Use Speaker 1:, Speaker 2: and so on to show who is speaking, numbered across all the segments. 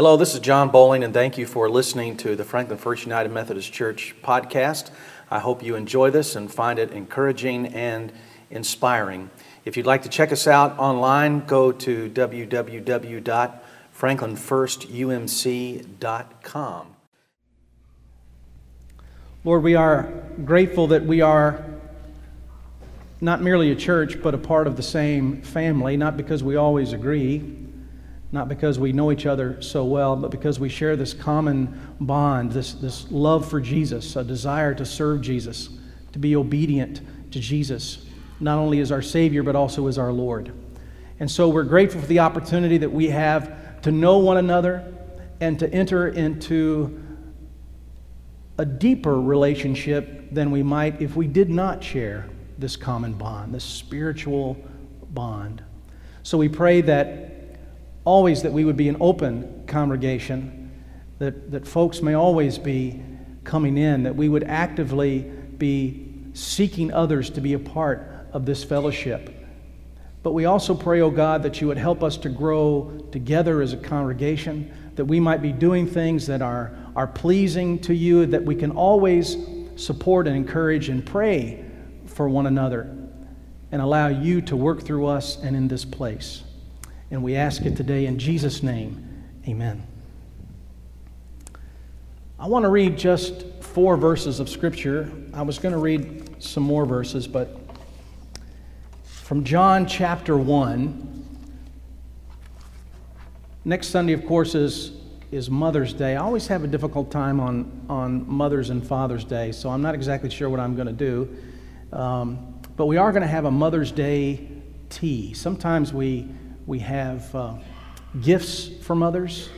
Speaker 1: Hello, this is John Bowling, and thank you for listening to the Franklin First United Methodist Church podcast. I hope you enjoy this and find it encouraging and inspiring. If you'd like to check us out online, go to www.franklinfirstumc.com.
Speaker 2: Lord, we are grateful that we are not merely a church, but a part of the same family, not because we always agree, not because we know each other so well, but because we share this common bond, this, this love for Jesus, a desire to serve Jesus, to be obedient to Jesus, not only as our Savior, but also as our Lord. And so we're grateful for the opportunity that we have to know one another and to enter into a deeper relationship than we might if we did not share this common bond, this spiritual bond. So we pray that always that we would be an open congregation, that, that folks may always be coming in, that we would actively be seeking others to be a part of this fellowship. But we also pray, oh God, that you would help us to grow together as a congregation, that we might be doing things that are, are pleasing to you, that we can always support and encourage and pray for one another and allow you to work through us and in this place. And we ask it today in Jesus' name. Amen. I want to read just four verses of Scripture. I was going to read some more verses, but from John chapter 1. Next Sunday, of course, is, is Mother's Day. I always have a difficult time on, on Mother's and Father's Day, so I'm not exactly sure what I'm going to do. Um, but we are going to have a Mother's Day tea. Sometimes we, we have uh, gifts for mothers,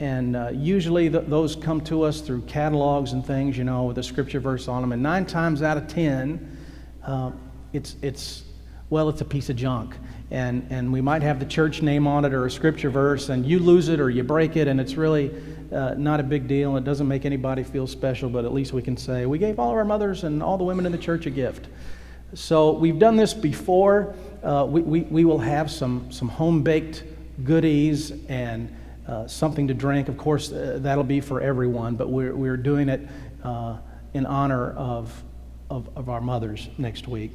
Speaker 2: and uh, usually th- those come to us through catalogs and things, you know, with a scripture verse on them. And nine times out of ten, uh, it's, it's, well, it's a piece of junk. And, and we might have the church name on it or a scripture verse, and you lose it or you break it, and it's really uh, not a big deal. It doesn't make anybody feel special, but at least we can say, we gave all of our mothers and all the women in the church a gift. So we've done this before. Uh, we, we, we will have some, some home baked goodies and uh, something to drink. Of course, uh, that'll be for everyone, but we're, we're doing it uh, in honor of, of, of our mothers next week.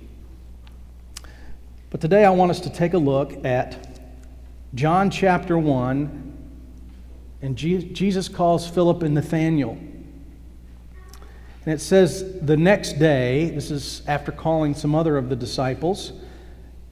Speaker 2: But today I want us to take a look at John chapter 1 and Jesus calls Philip and Nathanael. And it says, the next day, this is after calling some other of the disciples,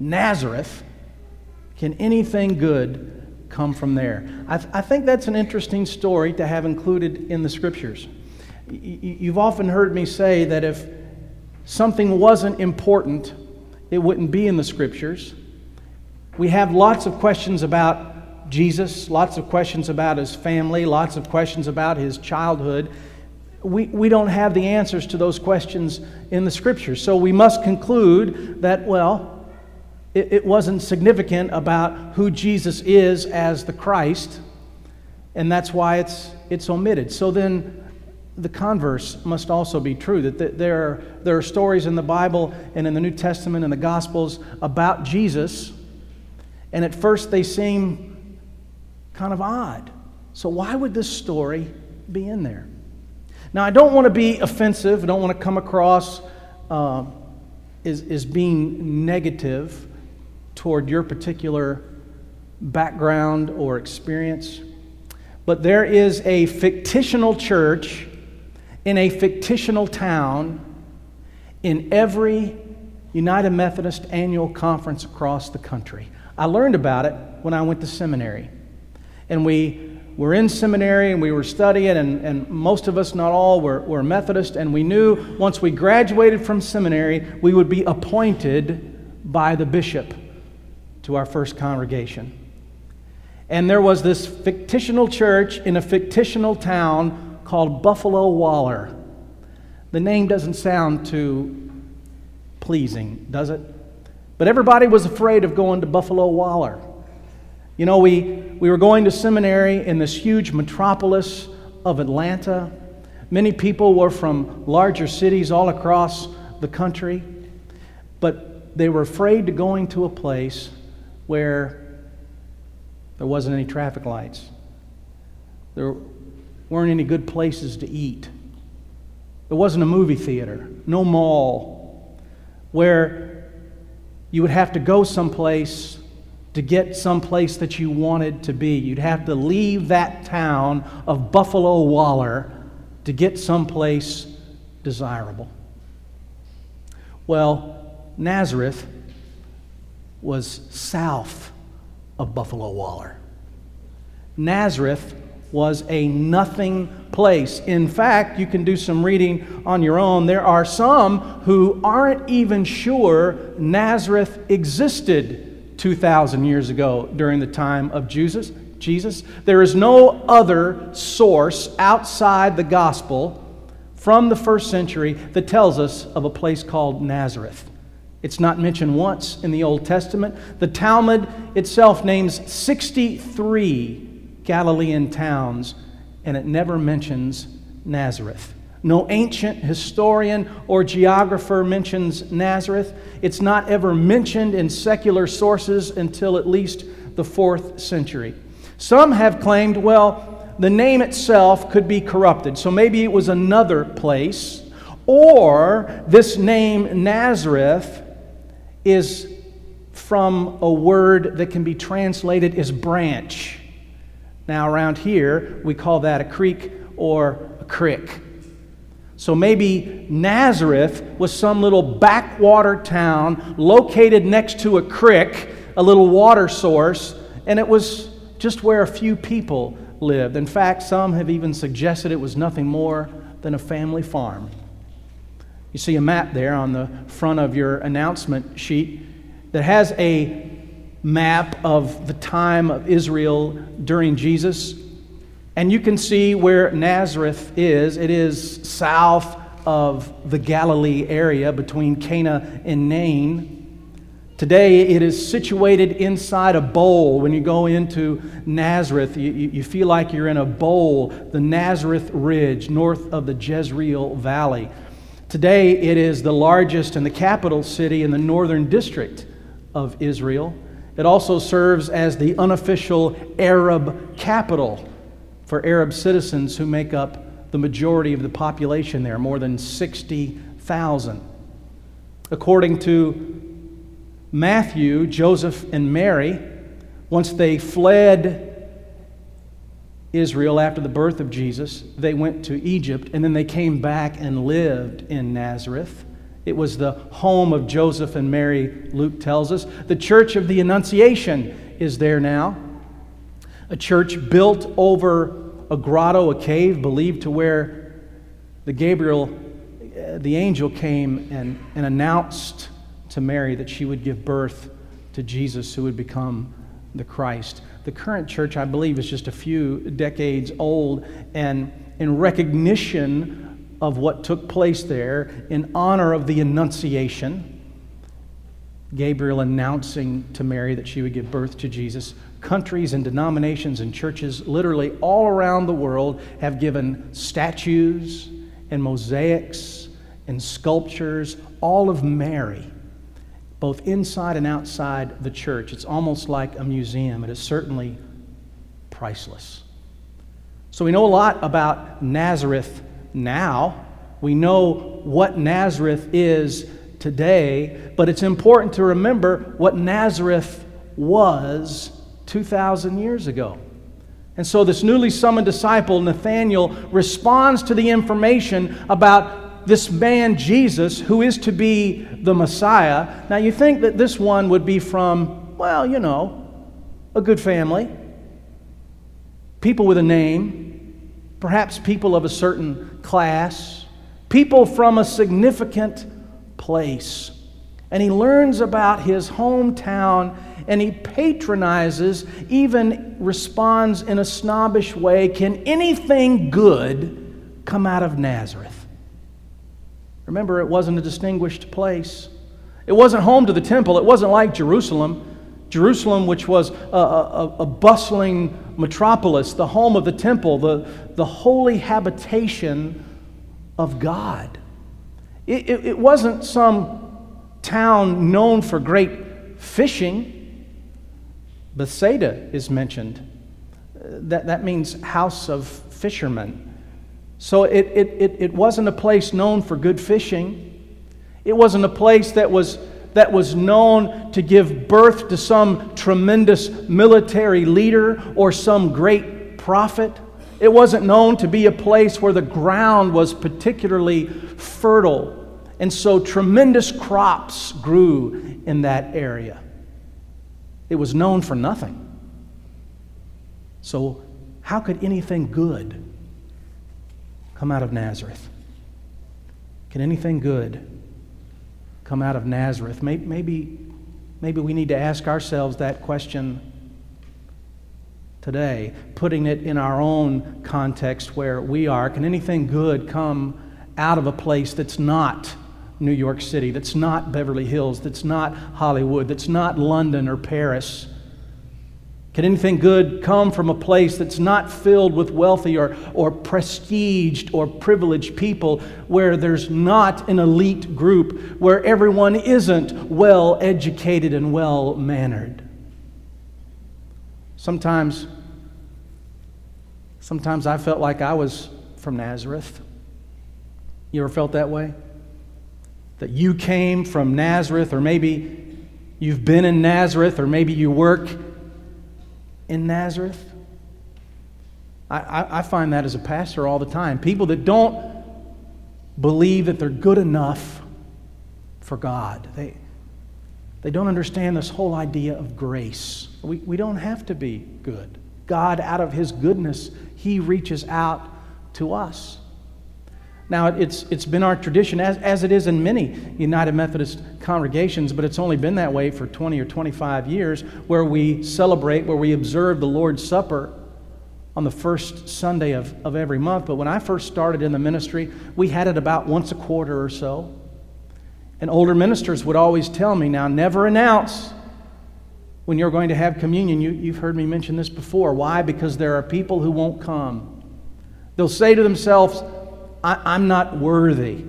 Speaker 2: Nazareth. Can anything good come from there? I, th- I think that's an interesting story to have included in the scriptures. Y- you've often heard me say that if something wasn't important, it wouldn't be in the scriptures. We have lots of questions about Jesus, lots of questions about his family, lots of questions about his childhood. We, we don't have the answers to those questions in the scriptures. So we must conclude that, well, it, it wasn't significant about who Jesus is as the Christ, and that's why it's, it's omitted. So then the converse must also be true that there are, there are stories in the Bible and in the New Testament and the Gospels about Jesus and at first, they seem kind of odd. So, why would this story be in there? Now, I don't want to be offensive. I don't want to come across uh, as, as being negative toward your particular background or experience. But there is a fictitional church in a fictitional town in every United Methodist annual conference across the country. I learned about it when I went to seminary. And we were in seminary and we were studying, and, and most of us, not all, were, were Methodist. And we knew once we graduated from seminary, we would be appointed by the bishop to our first congregation. And there was this fictitional church in a fictitional town called Buffalo Waller. The name doesn't sound too pleasing, does it? But everybody was afraid of going to Buffalo Waller. You know, we, we were going to seminary in this huge metropolis of Atlanta. Many people were from larger cities all across the country, but they were afraid to going to a place where there wasn't any traffic lights. There weren't any good places to eat. There wasn't a movie theater, no mall, where you would have to go someplace to get someplace that you wanted to be. You'd have to leave that town of Buffalo Waller to get someplace desirable. Well, Nazareth was south of Buffalo Waller. Nazareth was a nothing place. In fact, you can do some reading on your own. There are some who aren't even sure Nazareth existed 2,000 years ago during the time of Jesus. Jesus. There is no other source outside the gospel from the first century that tells us of a place called Nazareth. It's not mentioned once in the Old Testament. The Talmud itself names 63 Galilean towns, and it never mentions Nazareth. No ancient historian or geographer mentions Nazareth. It's not ever mentioned in secular sources until at least the fourth century. Some have claimed, well, the name itself could be corrupted, so maybe it was another place, or this name Nazareth is from a word that can be translated as branch. Now, around here, we call that a creek or a crick. So maybe Nazareth was some little backwater town located next to a crick, a little water source, and it was just where a few people lived. In fact, some have even suggested it was nothing more than a family farm. You see a map there on the front of your announcement sheet that has a map of the time of Israel during Jesus. And you can see where Nazareth is. It is south of the Galilee area between Cana and Nain. Today, it is situated inside a bowl. When you go into Nazareth, you, you feel like you're in a bowl, the Nazareth Ridge, north of the Jezreel Valley. Today, it is the largest and the capital city in the northern district of Israel. It also serves as the unofficial Arab capital for Arab citizens who make up the majority of the population there, more than 60,000. According to Matthew, Joseph, and Mary, once they fled Israel after the birth of Jesus. They went to Egypt and then they came back and lived in Nazareth. It was the home of Joseph and Mary, Luke tells us. The church of the Annunciation is there now. A church built over a grotto, a cave, believed to where the Gabriel, uh, the angel, came and, and announced to Mary that she would give birth to Jesus, who would become the Christ. The current church, I believe, is just a few decades old, and in recognition of what took place there, in honor of the Annunciation, Gabriel announcing to Mary that she would give birth to Jesus. Countries and denominations and churches, literally all around the world, have given statues and mosaics and sculptures, all of Mary both inside and outside the church. It's almost like a museum. It is certainly priceless. So we know a lot about Nazareth now. We know what Nazareth is today, but it's important to remember what Nazareth was 2,000 years ago. And so, this newly summoned disciple, Nathanael, responds to the information about this man, Jesus, who is to be the Messiah. Now, you think that this one would be from, well, you know, a good family, people with a name, perhaps people of a certain class, people from a significant place. And he learns about his hometown and he patronizes, even responds in a snobbish way Can anything good come out of Nazareth? Remember, it wasn't a distinguished place. It wasn't home to the temple. It wasn't like Jerusalem. Jerusalem, which was a, a, a, bustling metropolis, the home of the temple, the, the holy habitation of God. It, it, it wasn't some town known for great fishing. Bethsaida is mentioned. Uh, that, that means house of fishermen. So it, it, it, it wasn't a place known for good fishing. It wasn't a place that was, that was known to give birth to some tremendous military leader or some great prophet. It wasn't known to be a place where the ground was particularly fertile. And so tremendous crops grew in that area. It was known for nothing. So, how could anything good come out of Nazareth? Can anything good come out of Nazareth? Maybe, maybe we need to ask ourselves that question today, putting it in our own context where we are. Can anything good come out of a place that's not New York City, that's not Beverly Hills, that's not Hollywood, that's not London or Paris? Can anything good come from a place that's not filled with wealthy or, or prestiged or privileged people, where there's not an elite group, where everyone isn't well educated and well mannered? Sometimes, sometimes I felt like I was from Nazareth. You ever felt that way? That you came from Nazareth, or maybe you've been in Nazareth, or maybe you work in Nazareth? I, I, I find that as a pastor all the time. People that don't believe that they're good enough for God. They, they don't understand this whole idea of grace. We, we don't have to be good. God, out of His goodness, He reaches out to us. Now, it's, it's been our tradition, as, as it is in many United Methodist congregations, but it's only been that way for 20 or 25 years, where we celebrate, where we observe the Lord's Supper on the first Sunday of, of every month. But when I first started in the ministry, we had it about once a quarter or so. And older ministers would always tell me, now, never announce when you're going to have communion. You, you've heard me mention this before. Why? Because there are people who won't come. They'll say to themselves, I, am not worthy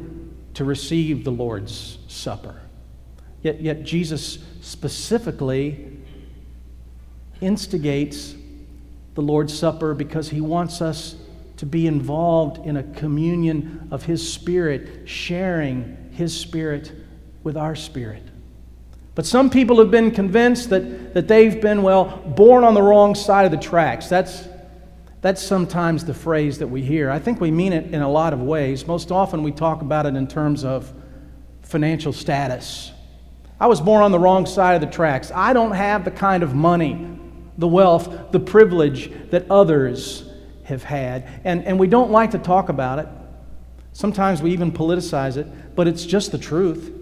Speaker 2: to receive the Lord's Supper. Yet, yet Jesus specifically instigates the Lord's Supper because he wants us to be involved in a communion of his Spirit, sharing his Spirit with our spirit. But some people have been convinced that, that they've been, well, born on the wrong side of the tracks. That's, that's sometimes the phrase that we hear. I think we mean it in a lot of ways. Most often we talk about it in terms of financial status. I was born on the wrong side of the tracks. I don't have the kind of money, the wealth, the privilege that others have had. And, and we don't like to talk about it. Sometimes we even politicize it, but it's just the truth.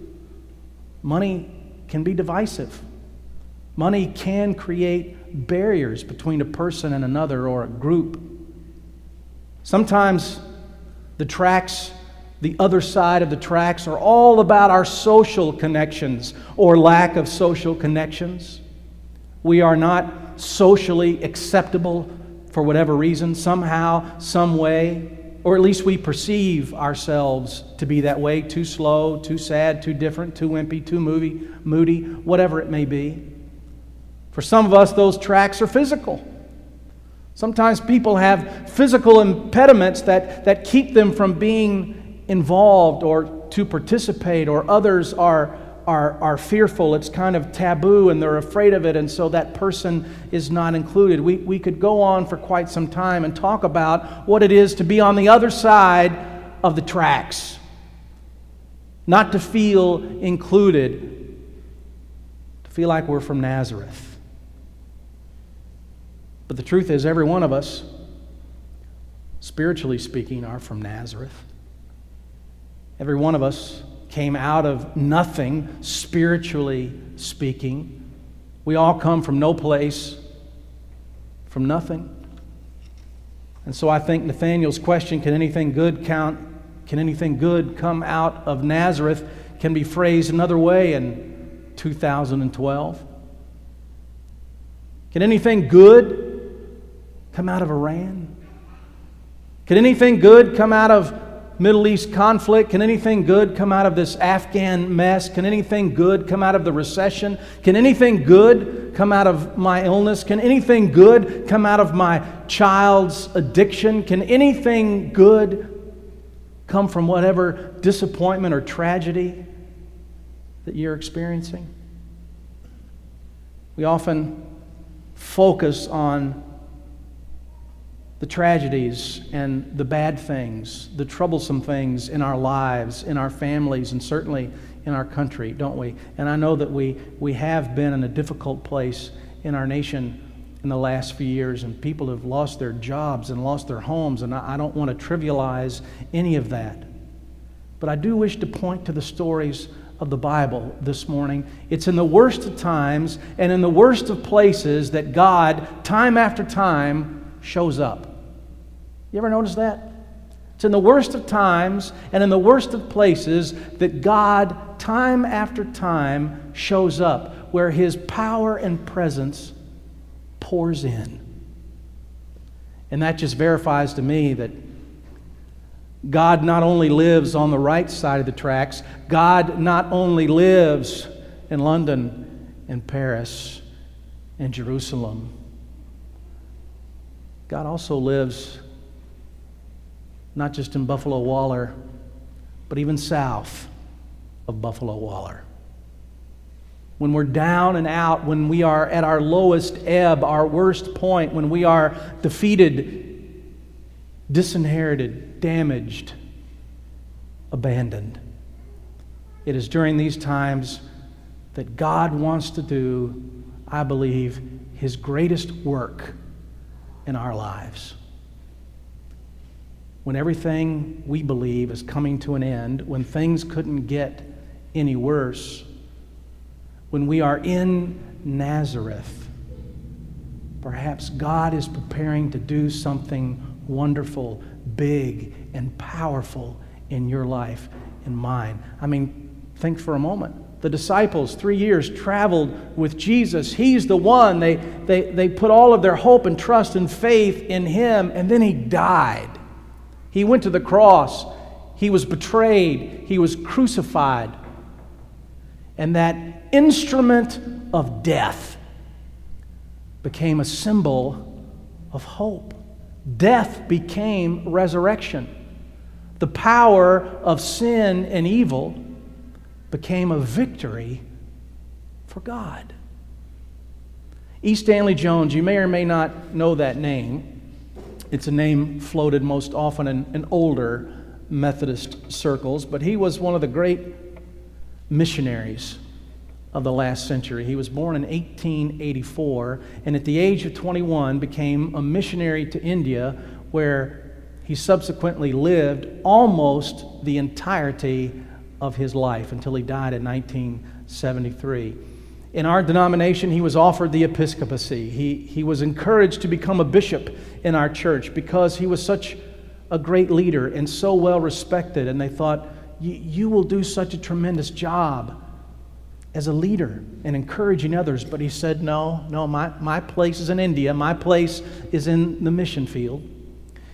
Speaker 2: Money can be divisive. Money can create barriers between a person and another or a group. Sometimes the tracks, the other side of the tracks, are all about our social connections or lack of social connections. We are not socially acceptable for whatever reason, somehow, some way, or at least we perceive ourselves to be that way too slow, too sad, too different, too wimpy, too moody, moody, whatever it may be. For some of us, those tracks are physical. Sometimes people have physical impediments that, that keep them from being involved or to participate, or others are, are, are fearful. It's kind of taboo and they're afraid of it, and so that person is not included. We, we could go on for quite some time and talk about what it is to be on the other side of the tracks, not to feel included, to feel like we're from Nazareth. But the truth is, every one of us, spiritually speaking, are from Nazareth. Every one of us came out of nothing, spiritually speaking. We all come from no place, from nothing. And so I think Nathanael's question, can anything good count? Can anything good come out of Nazareth? Can be phrased another way in 2012. Can anything good come out of Iran? Can anything good come out of Middle East conflict? Can anything good come out of this Afghan mess? Can anything good come out of the recession? Can anything good come out of my illness? Can anything good come out of my child's addiction? Can anything good come from whatever disappointment or tragedy that you're experiencing? We often focus on the tragedies and the bad things, the troublesome things in our lives, in our families, and certainly in our country, don't we? And I know that we, we have been in a difficult place in our nation in the last few years, and people have lost their jobs and lost their homes, and I, I don't want to trivialize any of that. But I do wish to point to the stories of the Bible this morning. It's in the worst of times and in the worst of places that God, time after time, shows up. You ever notice that? It's in the worst of times and in the worst of places that God, time after time, shows up, where His power and presence pours in. And that just verifies to me that God not only lives on the right side of the tracks, God not only lives in London and Paris and Jerusalem, God also lives not just in Buffalo Waller, but even south of Buffalo Waller. When we're down and out, when we are at our lowest ebb, our worst point, when we are defeated, disinherited, damaged, abandoned. It is during these times that God wants to do, I believe, His greatest work in our lives when everything we believe is coming to an end, when things couldn't get any worse, when we are in Nazareth, perhaps God is preparing to do something wonderful, big, and powerful in your life and mine. I mean, think for a moment. The disciples, three years, traveled with Jesus. He's the one. They, they, they put all of their hope and trust and faith in Him, and then He died. He went to the cross. He was betrayed. He was crucified. And that instrument of death became a symbol of hope. Death became resurrection. The power of sin and evil became a victory for God. E. Stanley Jones, you may or may not know that name. It's a name floated most often in, in older Methodist circles, but he was one of the great missionaries of the last century. He was born in 1884 and at the age of 21 became a missionary to India where he subsequently lived almost the entirety of his life until he died in 1973. In our denomination, he was offered the episcopacy. He, he was encouraged to become a bishop in our church because he was such a great leader and so well respected. And they thought, You will do such a tremendous job as a leader and encouraging others. But he said, No, no, my, my place is in India, my place is in the mission field.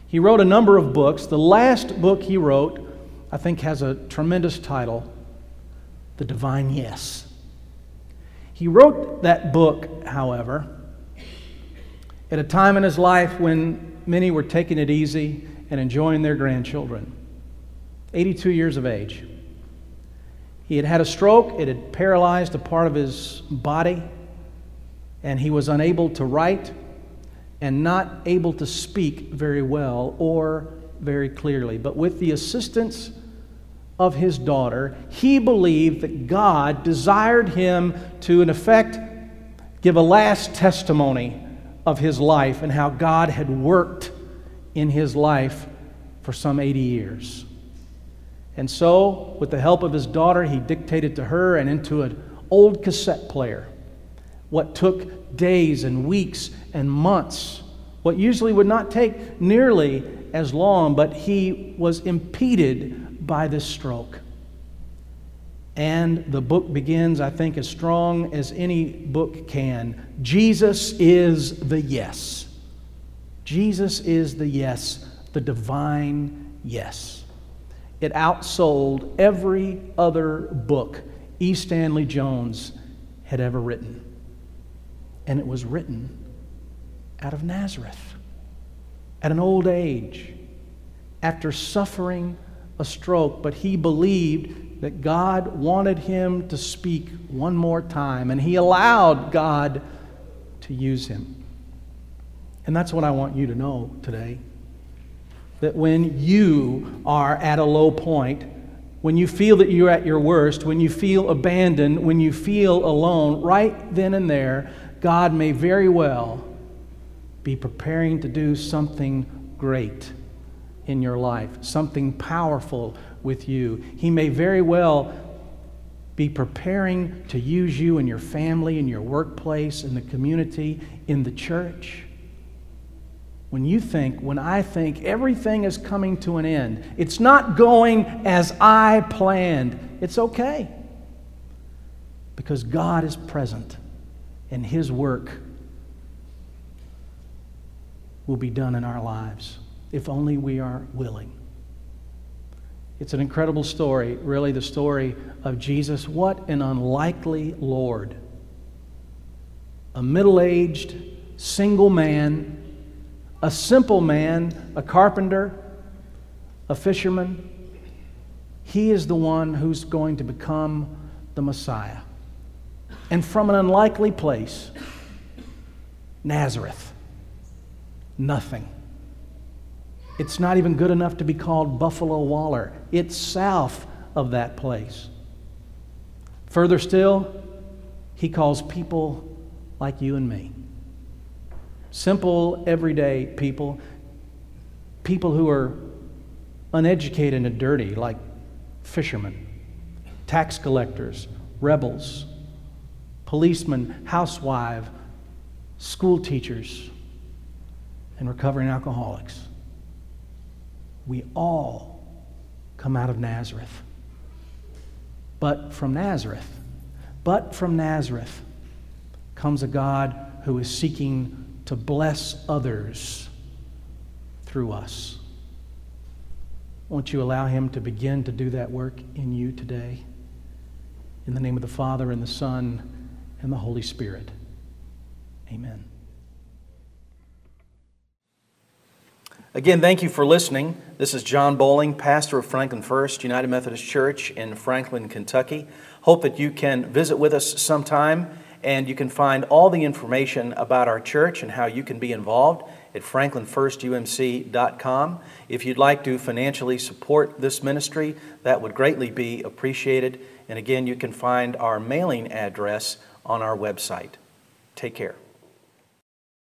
Speaker 2: He wrote a number of books. The last book he wrote, I think, has a tremendous title The Divine Yes. He wrote that book, however, at a time in his life when many were taking it easy and enjoying their grandchildren. 82 years of age. He had had a stroke, it had paralyzed a part of his body, and he was unable to write and not able to speak very well or very clearly. But with the assistance of his daughter, he believed that God desired him to, in effect, give a last testimony of his life and how God had worked in his life for some 80 years. And so, with the help of his daughter, he dictated to her and into an old cassette player what took days and weeks and months, what usually would not take nearly as long, but he was impeded by this stroke. And the book begins, I think, as strong as any book can. Jesus is the yes. Jesus is the yes, the divine yes. It outsold every other book E. Stanley Jones had ever written. And it was written out of Nazareth at an old age after suffering a stroke, but he believed that God wanted him to speak one more time, and he allowed God to use him. And that's what I want you to know today. That when you are at a low point, when you feel that you're at your worst, when you feel abandoned, when you feel alone, right then and there, God may very well be preparing to do something great in your life, something powerful with you. He may very well be preparing to use you in your family, in your workplace, in the community, in the church. When you think, when I think everything is coming to an end, it's not going as I planned, it's okay. Because God is present and His work will be done in our lives if only we are willing. It's an incredible story, really, the story of Jesus. What an unlikely Lord. A middle aged, single man, a simple man, a carpenter, a fisherman. He is the one who's going to become the Messiah. And from an unlikely place, Nazareth, nothing. It's not even good enough to be called Buffalo Waller. It's south of that place. Further still, he calls people like you and me. Simple, everyday people. People who are uneducated and dirty, like fishermen, tax collectors, rebels, policemen, housewives, school teachers, and recovering alcoholics. We all come out of Nazareth. But from Nazareth, but from Nazareth comes a God who is seeking to bless others through us. Won't you allow him to begin to do that work in you today? In the name of the Father, and the Son, and the Holy Spirit. Amen.
Speaker 1: Again, thank you for listening. This is John Bowling, pastor of Franklin First United Methodist Church in Franklin, Kentucky. Hope that you can visit with us sometime and you can find all the information about our church and how you can be involved at franklinfirstumc.com. If you'd like to financially support this ministry, that would greatly be appreciated. And again, you can find our mailing address on our website. Take care.